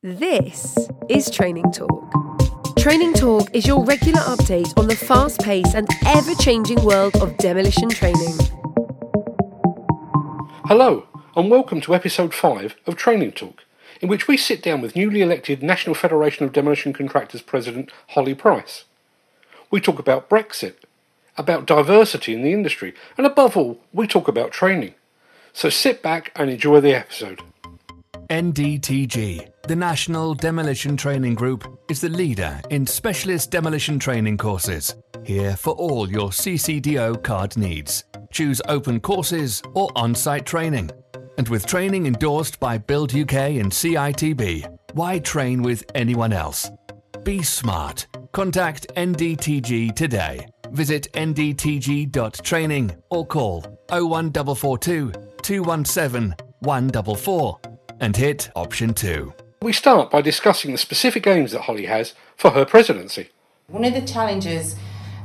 This is Training Talk. Training Talk is your regular update on the fast paced and ever changing world of demolition training. Hello, and welcome to episode 5 of Training Talk, in which we sit down with newly elected National Federation of Demolition Contractors President Holly Price. We talk about Brexit, about diversity in the industry, and above all, we talk about training. So sit back and enjoy the episode. NDTG, the National Demolition Training Group, is the leader in specialist demolition training courses. Here for all your CCDO card needs. Choose open courses or on site training. And with training endorsed by Build UK and CITB, why train with anyone else? Be smart. Contact NDTG today. Visit ndtg.training or call 01442 217 144 and hit option 2. We start by discussing the specific aims that Holly has for her presidency. One of the challenges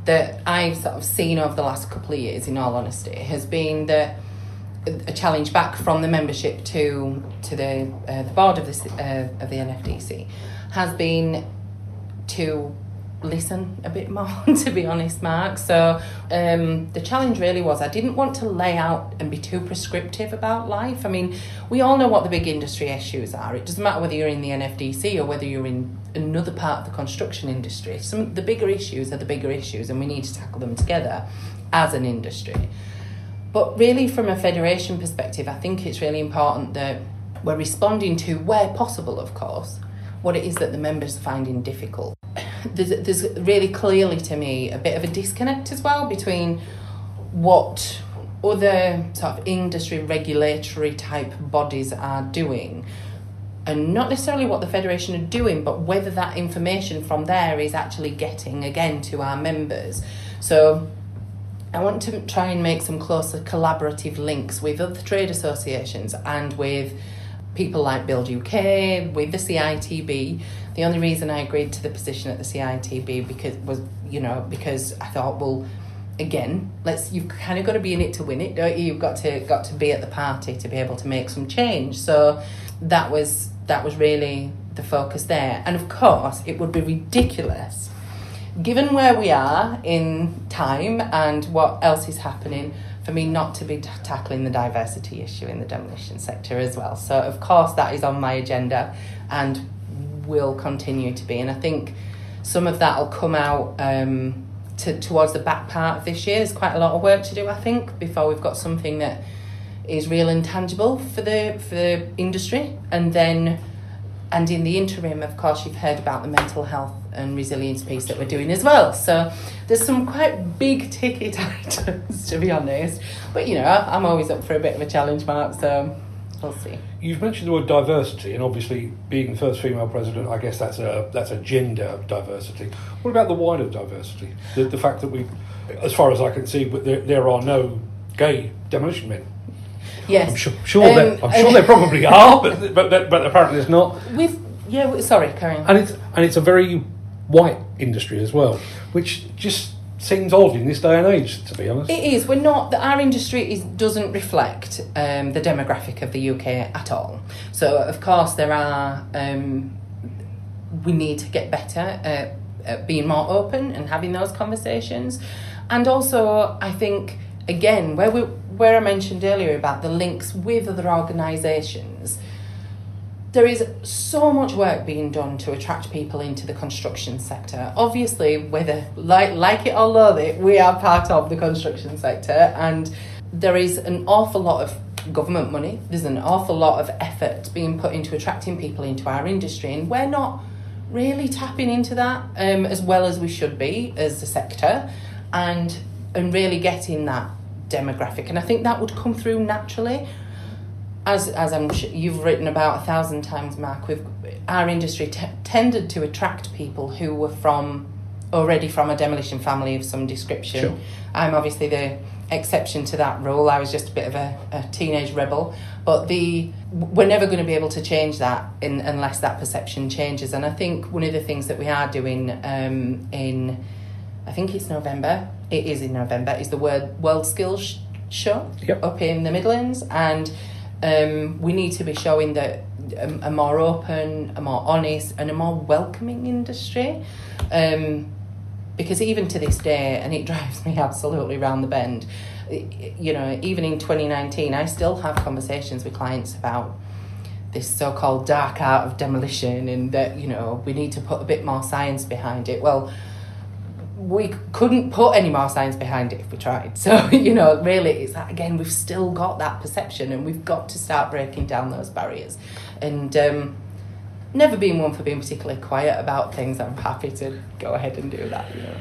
that I've sort of seen over the last couple of years, in all honesty, has been that a challenge back from the membership to to the uh, the board of the uh, of the NFDC has been to listen a bit more, to be honest, Mark. So um, the challenge really was I didn't want to lay out and be too prescriptive about life. I mean, we all know what the big industry issues are. It doesn't matter whether you're in the NFDC or whether you're in another part of the construction industry. Some the bigger issues are the bigger issues, and we need to tackle them together as an industry. But really, from a federation perspective, I think it's really important that we're responding to, where possible, of course, what it is that the members are finding difficult. There's, there's really clearly to me a bit of a disconnect as well between what other sort of industry regulatory type bodies are doing and not necessarily what the federation are doing but whether that information from there is actually getting again to our members. So I want to try and make some closer collaborative links with other trade associations and with people like Build UK, with the CITB. The only reason I agreed to the position at the CITB because was you know because I thought well again let's you've kind of got to be in it to win it don't you? You've got to got to be at the party to be able to make some change. So that was that was really the focus there. And of course it would be ridiculous given where we are in time and what else is happening for me not to be t- tackling the diversity issue in the demolition sector as well. So, of course, that is on my agenda and will continue to be. And I think some of that will come out um, to, towards the back part of this year. There's quite a lot of work to do, I think, before we've got something that is real and tangible for the for the industry. And then, and in the interim, of course, you've heard about the mental health and resilience piece that we're doing as well. So there's some quite big ticket items, to be honest. But you know, I'm always up for a bit of a challenge, Mark. So we'll see. You've mentioned the word diversity, and obviously, being the first female president, I guess that's a that's a gender diversity. What about the wider diversity? The, the fact that we, as far as I can see, but there, there are no gay demolition men. Yes, I'm sure, sure Um, there, I'm sure there probably are, but but but apparently there's not. We've yeah. Sorry, Karen. And it's and it's a very white industry as well, which just seems odd in this day and age, to be honest. It is. We're not. Our industry is doesn't reflect um, the demographic of the UK at all. So of course there are. Um, we need to get better at, at being more open and having those conversations, and also I think again where we where I mentioned earlier about the links with other organisations. There is so much work being done to attract people into the construction sector. Obviously, whether like like it or loathe it, we are part of the construction sector, and there is an awful lot of government money. There's an awful lot of effort being put into attracting people into our industry, and we're not really tapping into that um, as well as we should be as a sector, and and really getting that demographic. And I think that would come through naturally as as I'm sh- you've written about a thousand times, Mark, we've our industry t- tended to attract people who were from already from a demolition family of some description. Sure. I'm obviously the exception to that rule. I was just a bit of a, a teenage rebel, but the we're never going to be able to change that in, unless that perception changes. And I think one of the things that we are doing um, in, I think it's November. It is in November. Is the word World Skills Show Yep. up in the Midlands and Um, we need to be showing that a, a, more open, a more honest, and a more welcoming industry. Um, because even to this day, and it drives me absolutely round the bend, you know, even in 2019, I still have conversations with clients about this so-called dark art of demolition and that you know we need to put a bit more science behind it well we couldn't put any more science behind it if we tried so you know really it's that again we've still got that perception and we've got to start breaking down those barriers and um, never been one for being particularly quiet about things i'm happy to go ahead and do that you know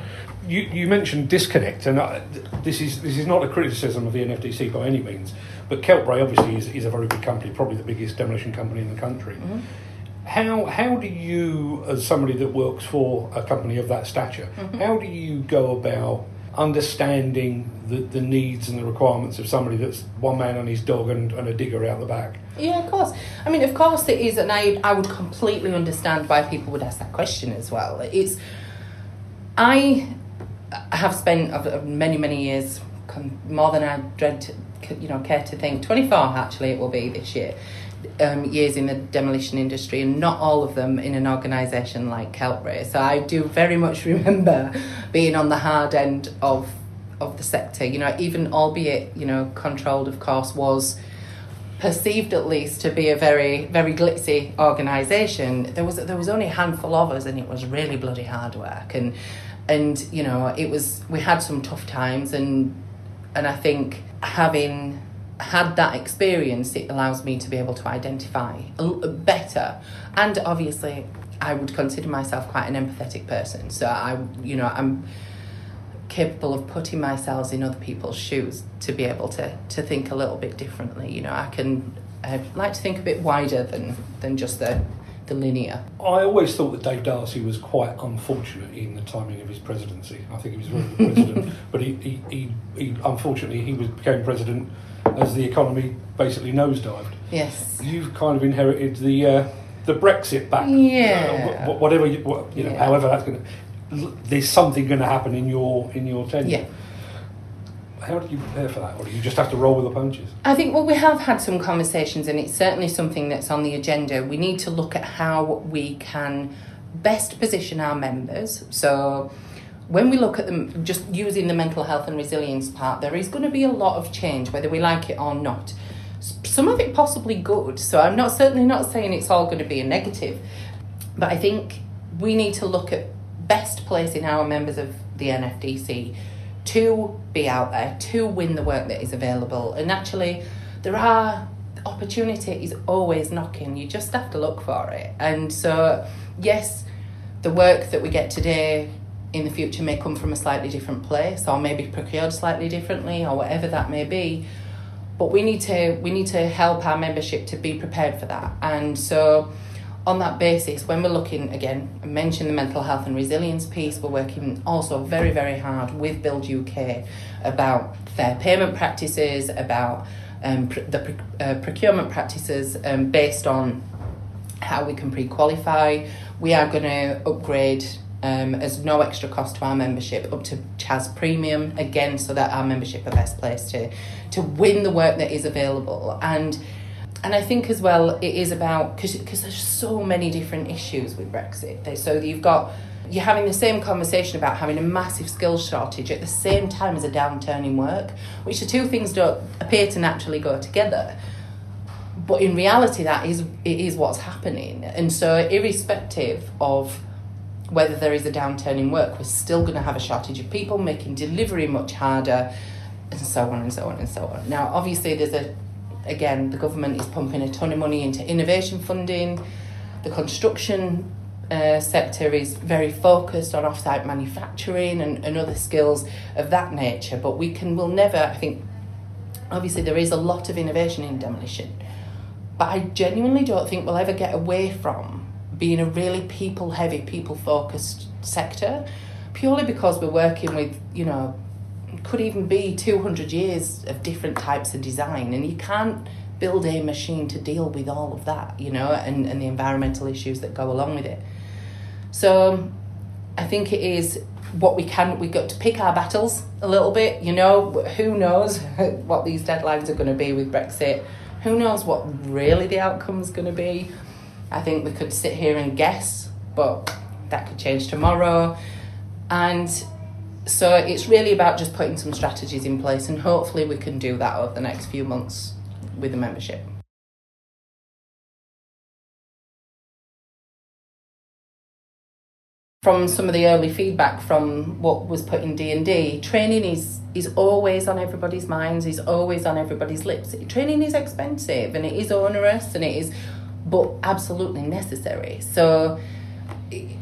you, you mentioned disconnect, and I, this is this is not a criticism of the NFDC by any means, but Keltbray obviously is, is a very big company, probably the biggest demolition company in the country. Mm-hmm. How how do you, as somebody that works for a company of that stature, mm-hmm. how do you go about understanding the, the needs and the requirements of somebody that's one man and his dog and, and a digger out the back? Yeah, of course. I mean, of course it is, and I I would completely understand why people would ask that question as well. It's I have spent many many years, more than I dread, to, you know, care to think. Twenty four actually it will be this year. Um, years in the demolition industry, and not all of them in an organisation like Keltbray. So I do very much remember being on the hard end of of the sector. You know, even albeit you know controlled, of course, was perceived at least to be a very very glitzy organisation. There was there was only a handful of us, and it was really bloody hard work and and you know it was we had some tough times and and I think having had that experience it allows me to be able to identify better and obviously I would consider myself quite an empathetic person so I you know I'm capable of putting myself in other people's shoes to be able to to think a little bit differently you know I can I like to think a bit wider than than just the the linear. I always thought that Dave Darcy was quite unfortunate in the timing of his presidency. I think he was very good president, but he, he, he, he, unfortunately he was became president as the economy basically nosedived. Yes. You've kind of inherited the uh, the Brexit back. Yeah. Uh, whatever you, you know, yeah. however that's going to. There's something going to happen in your in your tenure. Yeah how do you prepare for that, or do you just have to roll with the punches? I think well, we have had some conversations, and it's certainly something that's on the agenda. We need to look at how we can best position our members. So when we look at them, just using the mental health and resilience part, there is going to be a lot of change, whether we like it or not. Some of it possibly good. So I'm not certainly not saying it's all going to be a negative, but I think we need to look at best placing our members of the NFDC to be out there, to win the work that is available. And actually, there are opportunities always knocking. You just have to look for it. And so, yes, the work that we get today in the future may come from a slightly different place or maybe procured slightly differently or whatever that may be but we need to we need to help our membership to be prepared for that and so on that basis, when we're looking again, I mentioned the mental health and resilience piece, we're working also very, very hard with Build UK about fair payment practices, about um, pr- the uh, procurement practices um, based on how we can pre qualify. We are going to upgrade um, as no extra cost to our membership up to CHAS Premium again, so that our membership are best placed to, to win the work that is available. And and I think as well it is about because because there's so many different issues with Brexit. So you've got you're having the same conversation about having a massive skills shortage at the same time as a downturn in work, which the two things don't appear to naturally go together. But in reality, that is it is what's happening, and so irrespective of whether there is a downturn in work, we're still going to have a shortage of people, making delivery much harder, and so on and so on and so on. Now, obviously, there's a again, the government is pumping a ton of money into innovation funding. The construction uh, sector is very focused on offsite manufacturing and, and other skills of that nature. But we can, will never, I think, obviously there is a lot of innovation in demolition. But I genuinely don't think we'll ever get away from being a really people heavy, people focused sector purely because we're working with, you know, could even be 200 years of different types of design. And you can't build a machine to deal with all of that you know and, and the environmental issues that go along with it. So i think it is what we can we've got to pick our battles a little bit you know. Who knows what these deadlines are going to be with brexit? Who knows what really the outcome's going to be? I think we could sit here and guess, but that could change tomorrow. And so it's really about just putting some strategies in place, and hopefully we can do that over the next few months with the membership. From some of the early feedback from what was put in D and D, training is is always on everybody's minds, is always on everybody's lips. Training is expensive and it is onerous and it is, but absolutely necessary. So it,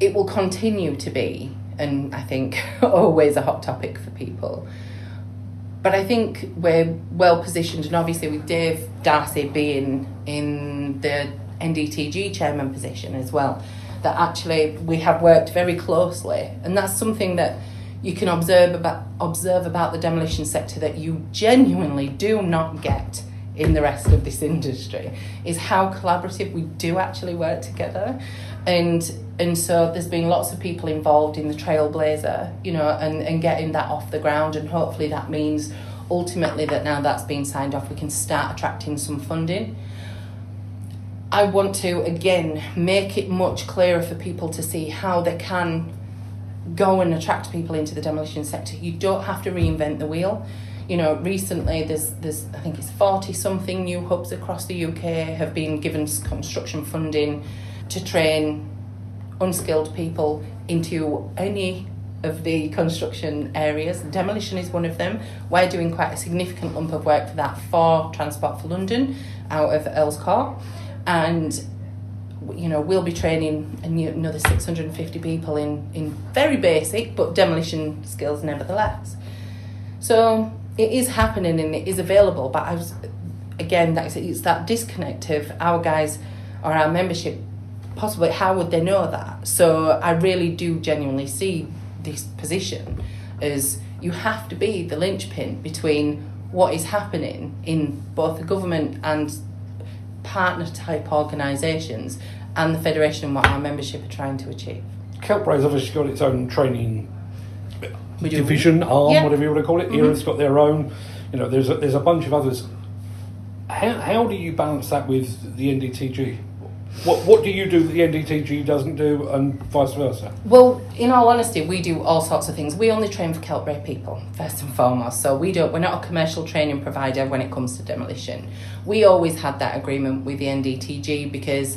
it will continue to be, and I think always a hot topic for people. But I think we're well positioned, and obviously with Dave Darcy being in the NDTG chairman position as well, that actually we have worked very closely, and that's something that you can observe about observe about the demolition sector that you genuinely do not get in the rest of this industry is how collaborative we do actually work together and and so there's been lots of people involved in the trailblazer you know and and getting that off the ground and hopefully that means ultimately that now that's been signed off we can start attracting some funding I want to again make it much clearer for people to see how they can go and attract people into the demolition sector. You don't have to reinvent the wheel. You know, recently there's there's I think it's forty something new hubs across the UK have been given construction funding to train unskilled people into any of the construction areas. Demolition is one of them. We're doing quite a significant lump of work for that for Transport for London out of Earls Court and you know we'll be training another 650 people in in very basic but demolition skills nevertheless so it is happening and it is available but i was again that's it's that disconnect of our guys or our membership possibly how would they know that so i really do genuinely see this position as you have to be the linchpin between what is happening in both the government and partner type organisations and the federation and what our membership are trying to achieve. Keltbray's obviously got its own training division, arm, Yeah. whatever you want to call it. Mhm. Erith's got their own. You know, there's a, there's a bunch of others. How, how do you balance that with the NDTG? What what do you do that the NDTG doesn't do, and vice versa? Well, in all honesty, we do all sorts of things. We only train for Keltbray people, first and foremost. So we don't we're not a commercial training provider when it comes to demolition. We always had that agreement with the NDTG because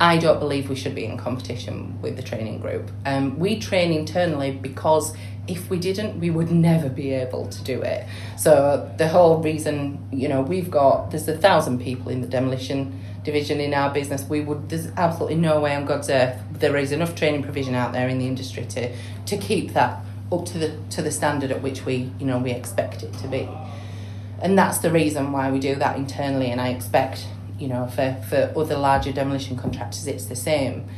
I don't believe we should be in competition with the training group. Um, we train internally because if we didn't, we would never be able to do it. So the whole reason, you know, we've got there's a thousand people in the demolition division in our business. We would there's absolutely no way on God's earth there is enough training provision out there in the industry to to keep that up to the to the standard at which we you know we expect it to be. And that's the reason why we do that internally and I expect you know, for, for other larger demolition contractors, it's the same.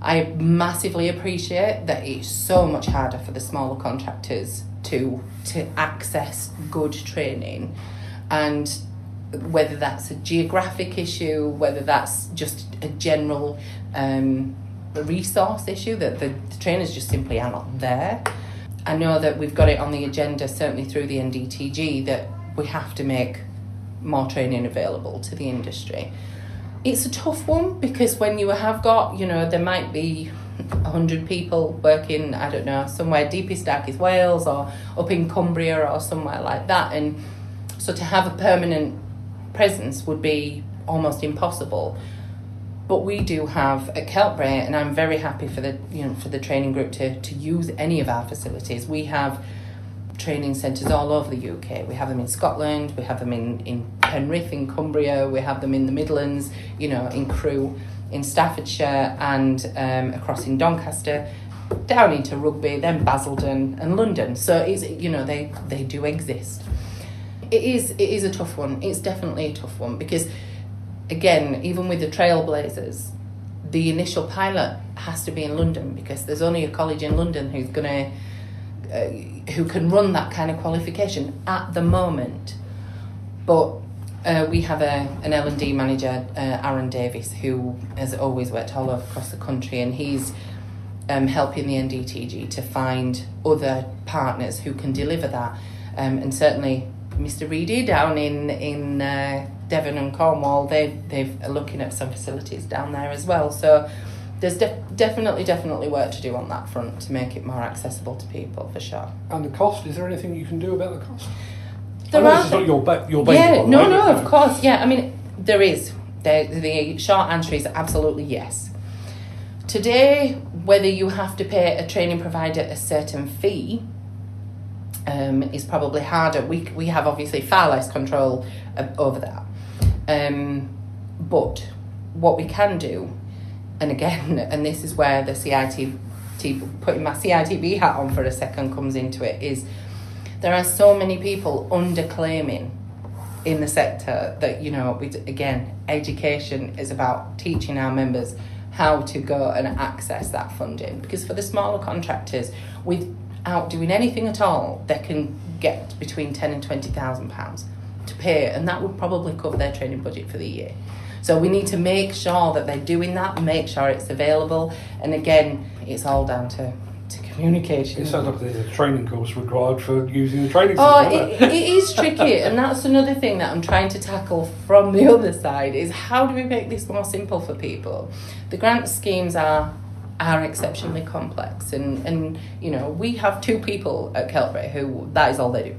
I massively appreciate that it's so much harder for the smaller contractors to to access good training, and whether that's a geographic issue, whether that's just a general um, resource issue that the, the trainers just simply are not there. I know that we've got it on the agenda, certainly through the NDTG, that we have to make more training available to the industry. It's a tough one because when you have got, you know, there might be 100 people working, I don't know, somewhere deepest, darkest Wales or up in Cumbria or somewhere like that. And so to have a permanent presence would be almost impossible. But we do have at Keltbray, and I'm very happy for the you know for the training group to, to use any of our facilities. We have training centres all over the UK. We have them in Scotland, we have them in, in Penrith, in Cumbria, we have them in the Midlands, you know, in Crewe, in Staffordshire, and um, across in Doncaster, down into Rugby, then Basildon and London. So it's you know they they do exist. It is it is a tough one. It's definitely a tough one because again, even with the Trailblazers, the initial pilot has to be in London because there's only a college in London who's gonna uh, who can run that kind of qualification at the moment. But uh, we have a an L and D manager, uh, Aaron Davis, who has always worked all over across the country, and he's um, helping the NDTG to find other partners who can deliver that. Um, and certainly, Mr. Reedy down in in uh, Devon and Cornwall, they they've are looking at some facilities down there as well. So there's def- definitely definitely work to do on that front to make it more accessible to people for sure. And the cost, is there anything you can do about the cost? There I know are not your, ba- your baby, yeah, no, no, of course, yeah. I mean, there is. The, the short answer is absolutely yes. Today, whether you have to pay a training provider a certain fee um, is probably harder. We, we have obviously far less control uh, over that. Um, but what we can do, and again, and this is where the CIT, putting my CITB hat on for a second comes into it, is there are so many people underclaiming in the sector that you know we again education is about teaching our members how to go and access that funding. Because for the smaller contractors without doing anything at all they can get between 10 and 20,000 pounds to pay and that would probably cover their training budget for the year so we need to make sure that they're doing that make sure it's available. And again it's all down to to communication. It sounds like there's a training course required for using the training Oh, it, it? is tricky, and that's another thing that I'm trying to tackle from the other side is how do we make this more simple for people? The grant schemes are are exceptionally complex, and and you know we have two people at Keltbray who that is all they do.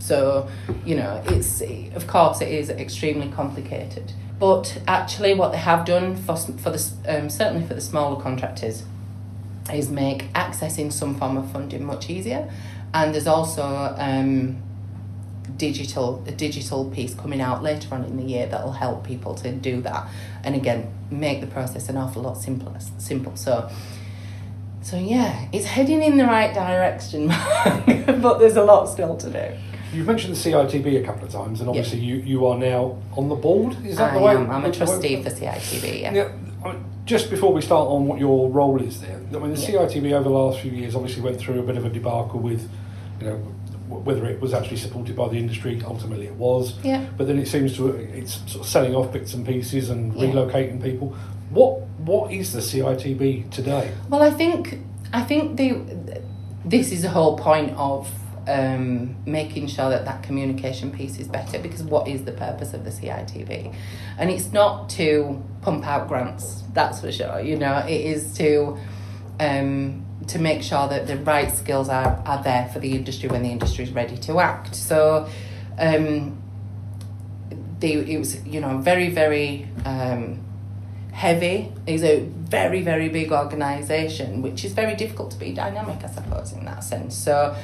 So you know it's of course it is extremely complicated, but actually what they have done for for the um, certainly for the smaller contractors is make accessing some form of funding much easier. And there's also um, digital a digital piece coming out later on in the year that'll help people to do that. And again, make the process an awful lot simpler. Simple. So. So yeah, it's heading in the right direction, but there's a lot still to do. You've mentioned the CITB a couple of times, and obviously you, you are now on the board. Is that I the way? am. I'm a way- trustee for CITB. Yeah. Yeah. I mean, just before we start on what your role is there, I mean, the Yeah. CITB over the last few years obviously went through a bit of a debacle with, you know, whether it was actually supported by the industry. Ultimately, it was. Yeah. But then it seems to it's sort of selling off bits and pieces and Yeah. relocating people. What what is the CITB today? Well, I think I think the this is the whole point of um, making sure that that communication piece is better because what is the purpose of the CITB? And it's not to pump out grants, that's for sure. You know, it is to um, to make sure that the right skills are, are there for the industry when the industry is ready to act. So. Um, they, it was you know very very um, heavy It's a very very big organization which is very difficult to be dynamic i suppose in that sense so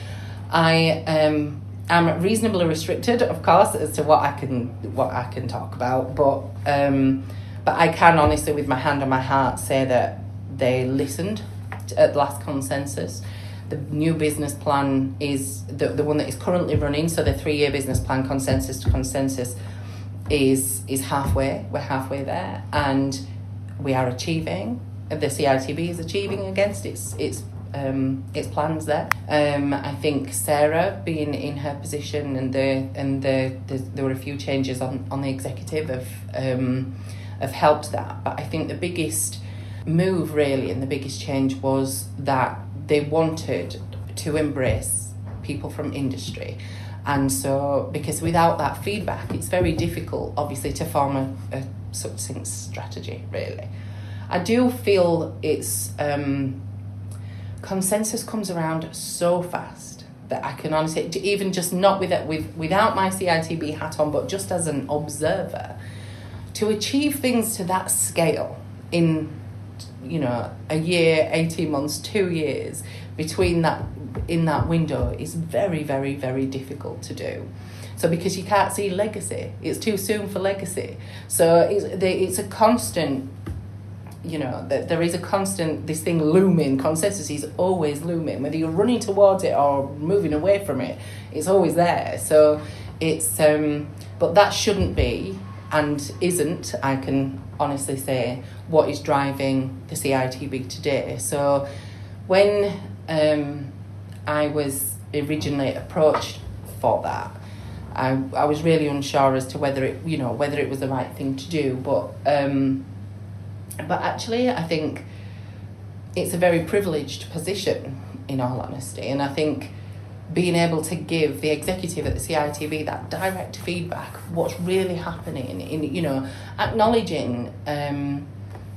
i um am reasonably restricted of course as to what i can what i can talk about but um but i can honestly with my hand on my heart say that they listened to, at last consensus the new business plan is the, the one that is currently running so the three year business plan consensus to consensus is is halfway. We're halfway there, and we are achieving. The CITB is achieving against its its um, its plans there. Um, I think Sarah being in her position and the and the, the there were a few changes on, on the executive have um, have helped that. But I think the biggest move really and the biggest change was that they wanted to embrace people from industry. And so, because without that feedback, it's very difficult, obviously, to form a, a succinct strategy, really. I do feel it's um, consensus comes around so fast that I can honestly, even just not with it, with without my CITB hat on, but just as an observer, to achieve things to that scale in, you know, a year, eighteen months, two years between that in that window is very, very, very difficult to do. So because you can't see legacy, it's too soon for legacy. So it's it's a constant you know that there is a constant this thing looming consensus is always looming. Whether you're running towards it or moving away from it it's always there. So it's um but that shouldn't be and isn't i can honestly say what is driving the citb today. So when um i was originally approached for that I, I was really unsure as to whether it you know whether it was the right thing to do. But um but actually, I think it's a very privileged position, in all honesty. And I think being able to give the executive at the CITB that direct feedback, what's really happening, in you know, acknowledging um,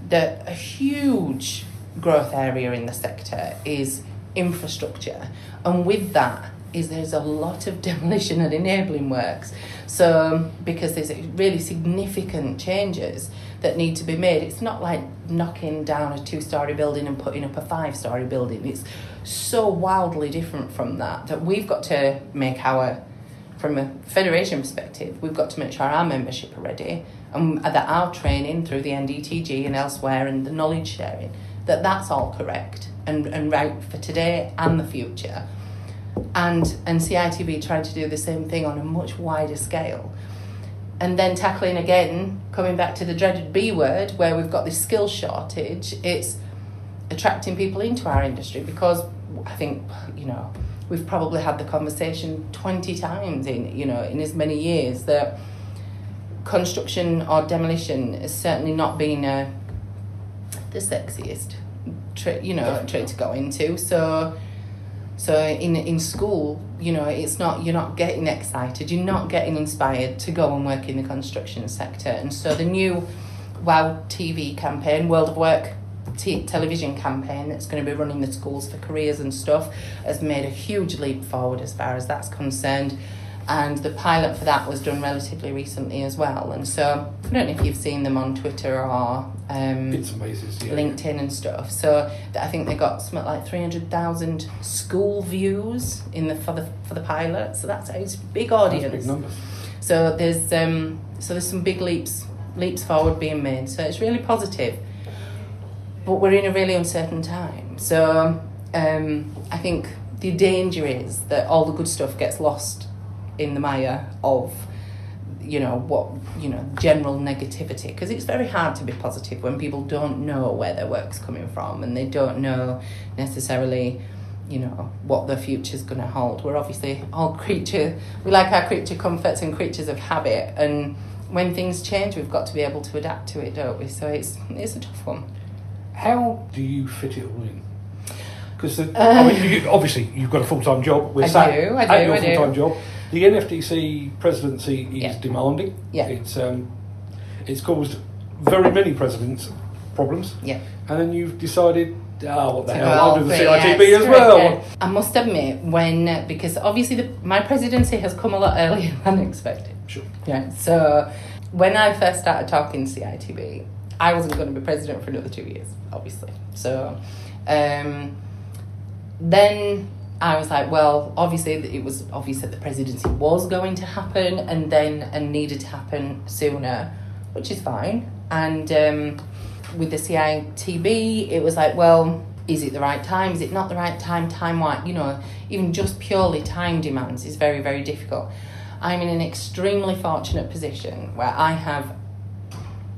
that a huge growth area in the sector is infrastructure, and with that is there's a lot of demolition and enabling works. So because there's really significant changes that need to be made, it's not like knocking down a two-story building and putting up a five-story building. It's so wildly different from that that we've got to make our from a federation perspective, we've got to make sure our membership are ready and that our training through the NDTG and elsewhere and the knowledge sharing, that that's all correct and, and right for today and the future. And, and CITB trying to do the same thing on a much wider scale. And then tackling again, coming back to the dreaded B word, where we've got this skill shortage, it's attracting people into our industry because I think, you know, we've probably had the conversation 20 times in, you know, in as many years that construction or demolition has certainly not been uh, the sexiest, you know, trade to go into. So, so in in school, you know, it's not you're not getting excited, you're not getting inspired to go and work in the construction sector. And so the new Wow TV campaign, World of Work t- television campaign that's going to be running the schools for careers and stuff has made a huge leap forward as far as that's concerned and the pilot for that was done relatively recently as well. And so I don't know if you've seen them on Twitter or um, Bits and pieces, yeah. LinkedIn and stuff. So I think they got something like three hundred thousand school views in the for the for the pilot. So that's a big audience. That's big numbers. So there's um so there's some big leaps leaps forward being made. So it's really positive. But we're in a really uncertain time. So um, I think the danger is that all the good stuff gets lost in the mire of you know what you know general negativity because it's very hard to be positive when people don't know where their work's coming from and they don't know necessarily you know what the future's going to hold we're obviously all creature we like our creature comforts and creatures of habit and when things change we've got to be able to adapt to it don't we so it's it's a tough one How do you fit it all in? Because I mean, uh. you, obviously you've got a full time job. We're I sat do, I at do, your I do. full time job. The NFDC presidency is Yeah. demanding. Yeah. It's um, it's caused very many presidents problems. yeah And then you've decided, ah, what the hell? I'll do the CITB yeah, as well. I must admit, when because obviously the, my presidency has come a lot earlier than expected. Sure. Yeah. So when I first started talking CITB, I wasn't going to be president for another two years, obviously. So um, then I was like, well, obviously it was obvious that the presidency was going to happen, and then and needed to happen sooner, which is fine. And um, with the CITB, it was like, well, is it the right time? Is it not the right time? Time wise, you know, even just purely time demands is very very difficult. I'm in an extremely fortunate position where I have,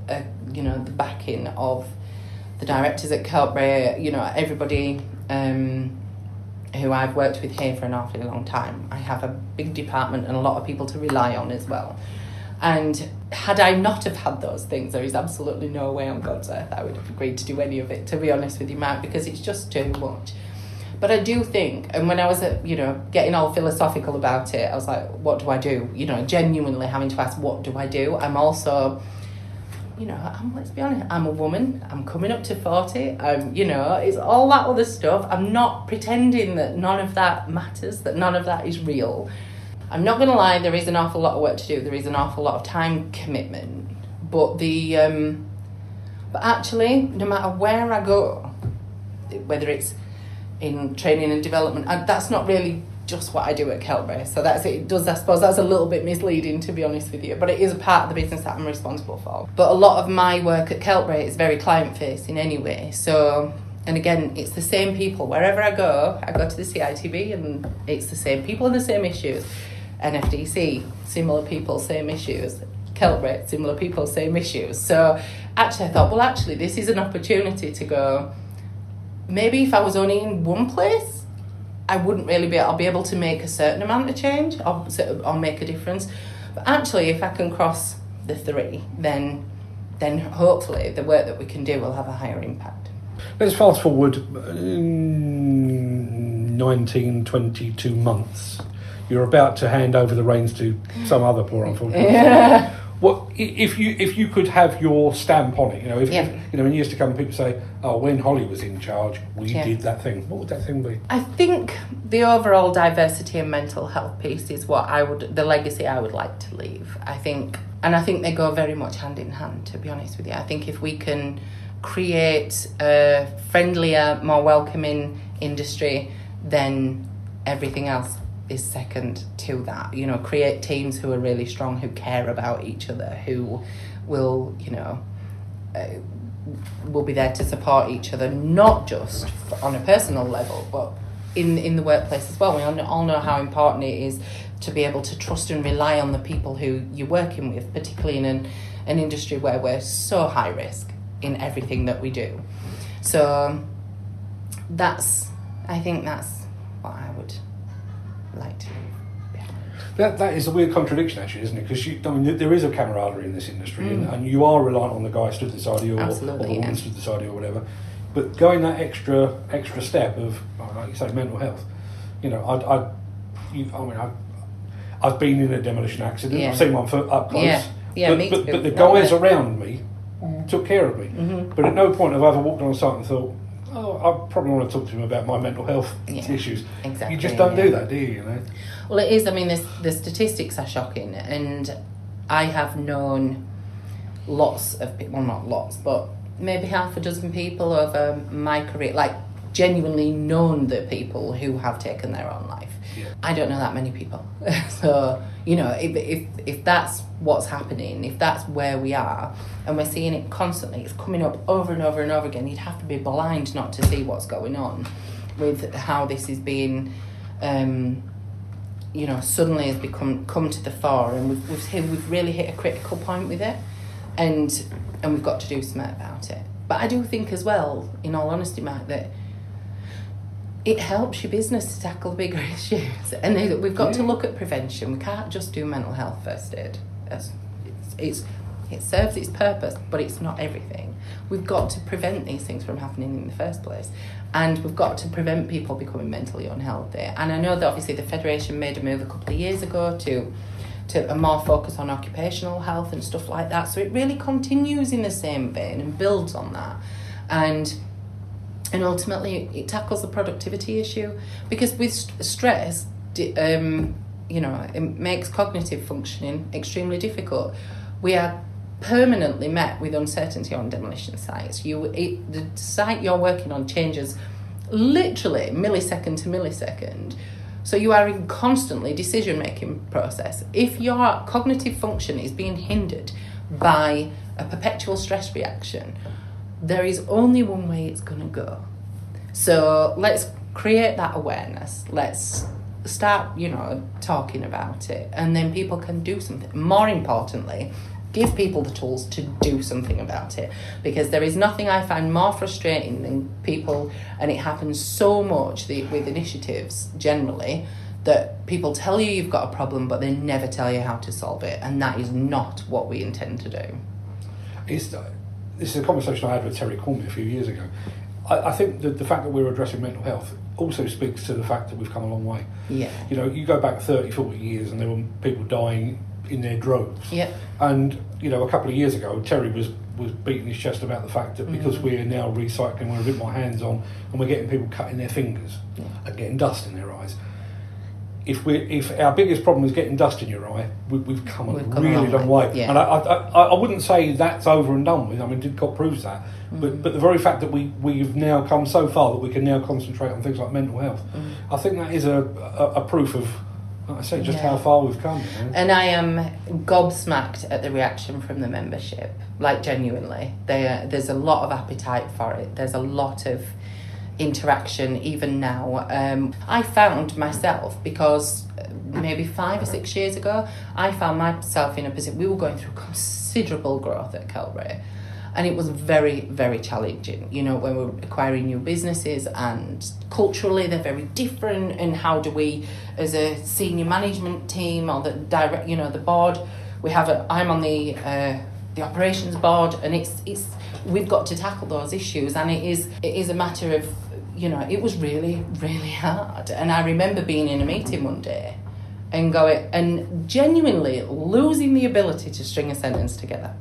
a, you know, the backing of the directors at Keltbray, you know, everybody um, who I've worked with here for an awfully long time. I have a big department and a lot of people to rely on as well. And had I not have had those things, there is absolutely no way on God's earth I would have agreed to do any of it, to be honest with you, Mark, because it's just too much. But I do think, and when I was, uh, you know, getting all philosophical about it, I was like, what do I do? You know, genuinely having to ask, what do I do? I'm also, you know, I'm, let's be honest, I'm a woman. I'm coming up to 40. I'm, you know, it's all that other stuff. I'm not pretending that none of that matters, that none of that is real. I'm not going to lie, there is an awful lot of work to do. There is an awful lot of time commitment. But the, um, but actually, no matter where I go, whether it's in training and development, and that's not really just what I do at Keltbray. So that's it. Does I suppose that's a little bit misleading to be honest with you, but it is a part of the business that I'm responsible for. But a lot of my work at Keltbray is very client facing anyway. So and again, it's the same people wherever I go. I go to the CITB, and it's the same people and the same issues. NFDC, similar people, same issues. Keltbray, similar people, same issues. So actually, I thought, well, actually, this is an opportunity to go. Maybe if I was only in one place, I wouldn't really be. I'll be able to make a certain amount of change or, or make a difference. But actually, if I can cross the three, then then hopefully the work that we can do will have a higher impact. Let's fast forward mm, 19, 22 months, you're about to hand over the reins to some other poor unfortunate. Yeah. What if you if you could have your stamp on it? You know, if Yeah. you know in years to come, people say, "Oh, when Holly was in charge, we Yeah. did that thing." What would that thing be? I think the overall diversity and mental health piece is what I would, the legacy I would like to leave. I think, and I think they go very much hand in hand, to be honest with you. I think if we can create a friendlier, more welcoming industry, then everything else is second to that. You know, create teams who are really strong, who care about each other, who will, you know, uh, will be there to support each other, not just on a personal level, but in, in the workplace as well. We all know, all know how important it is to be able to trust and rely on the people who you're working with, particularly in an, an industry where we're so high risk in everything that we do. So that's, I think that's what I would like to leave behind. That that is a weird contradiction, actually, isn't it? Because I mean, there is a camaraderie in this industry, and, and you are reliant on the guy who stood beside you, or, or the woman yeah. stood beside you, or whatever. But going that extra extra step of, like you say, mental health, you know, I, I, you, I mean, I, I've been in a demolition accident. Yeah. I've seen one for up close. Yeah. Yeah, but, me but, too. but the guys around me took care of me. Mm-hmm. But at no point have I ever walked on site and thought, oh, I probably want to talk to him about my mental health Yeah, issues. exactly, You just don't yeah. do that, do you? You know. Well, it is. I mean, this, the statistics are shocking, and I have known lots of people. Well, not lots, but maybe half a dozen people over my career, like genuinely known the people who have taken their own life. I don't know that many people. so you know, if if if that's what's happening, if that's where we are, and we're seeing it constantly, it's coming up over and over and over again. You'd have to be blind not to see what's going on with how this is being. Um, you know, suddenly has become come to the fore, and we've we've we've really hit a critical point with it, and and we've got to do something about it. But I do think as well, in all honesty, Mike, that it helps your business to tackle bigger issues, and we've got to look at prevention. We can't just do mental health first aid. It's, it's it serves its purpose, but it's not everything. We've got to prevent these things from happening in the first place. And we've got to prevent people becoming mentally unhealthy. And I know that obviously the Federation made a move a couple of years ago to to a more focus on occupational health and stuff like that. So it really continues in the same vein and builds on that. And and ultimately it tackles the productivity issue because with st- stress um, you know it makes cognitive functioning extremely difficult. We are permanently met with uncertainty on demolition sites. You it, the site you're working on changes literally millisecond to millisecond. So you are in constantly decision making process. If your cognitive function is being hindered by a perpetual stress reaction there is only one way it's going to go. So let's create that awareness. Let's start, you know, talking about it. And then people can do something. More importantly, give people the tools to do something about it. Because there is nothing I find more frustrating than people, and it happens so much with initiatives generally, that people tell you you've got a problem, but they never tell you how to solve it. And that is not what we intend to do. It's, this is a conversation I had with Terry Quarmby a few years ago. I, I think that the fact that we're addressing mental health also speaks to the fact that we've come a long way. Yeah. You know, you go back 30, 40 years and there were people dying in their droves. Yep. And, you know, a couple of years ago, Terry was, was beating his chest about the fact that Mm-hmm. because we're now recycling, we're a bit more hands on, and we're getting people cutting their fingers and getting dust in their eyes. If we if our biggest problem is getting dust in your eye, we, we've come a We've come a really long long way, way. yeah. And I, I, I, wouldn't say that's over and done with. I mean, Didcot proves that. Mm-hmm. But but the very fact that we we've now come so far that we can now concentrate on things like mental health, Mm-hmm. I think that is a, a, a proof of, like I say, just Yeah. how far we've come. You know? And I am gobsmacked at the reaction from the membership. Like genuinely, they there's a lot of appetite for it. There's a lot of interaction even now. Um, I found myself because uh, maybe five or six years ago, I found myself in a position. We were going through considerable growth at Keltbray. And it was very, very challenging. You know, when we're acquiring new businesses and culturally they're very different. And how do we, as a senior management team or the direct, you know, the board, we have a. I'm on the uh, the operations board, and it's it's we've got to tackle those issues, and it is it is a matter of you know, it was really, really hard. And I remember being in a meeting one day and going and genuinely losing the ability to string a sentence together.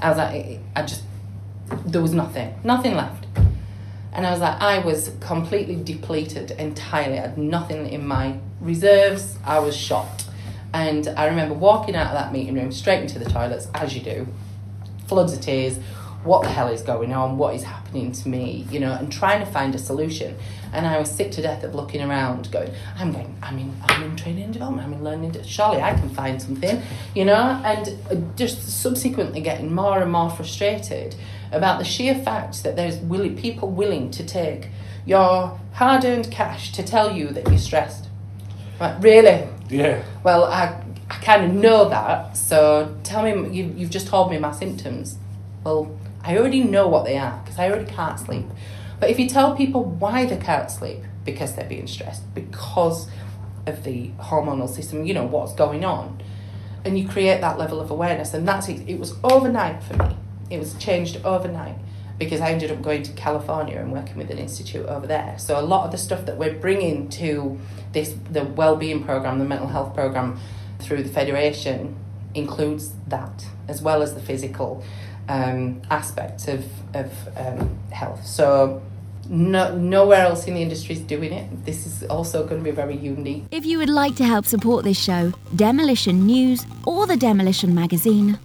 I was like, I just, there was nothing, nothing left. And I was like, I was completely depleted entirely. I had nothing in my reserves. I was shocked. And I remember walking out of that meeting room straight into the toilets, as you do, floods of tears. What the hell is going on? What is happening to me? You know, and trying to find a solution. And I was sick to death of looking around, going, I'm going, I'm in, I'm in training and development, I'm in learning. Surely I can find something, you know. And uh, just subsequently getting more and more frustrated about the sheer fact that there's willing, people willing to take your hard earned cash to tell you that you're stressed. Right, really? Yeah. Well, I, I kind of know that, so tell me, you, you've just told me my symptoms. Well, I already know what they are because I already can't sleep. But if you tell people why they can't sleep, because they're being stressed, because of the hormonal system, you know, what's going on, and you create that level of awareness, and that's it. It was overnight for me it was changed overnight because I ended up going to California and working with an institute over there. So a lot of the stuff that we're bringing to this the well-being program, the mental health program through the federation includes that as well as the physical um, aspects of of um, health. So no, nowhere else in the industry is doing it. This is also going to be very unique. If you would like to help support this show, Demolition News, or the Demolition Magazine,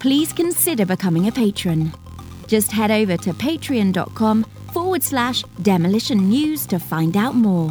please consider becoming a patron. Just head over to patreon.com forward slash demolition news to find out more.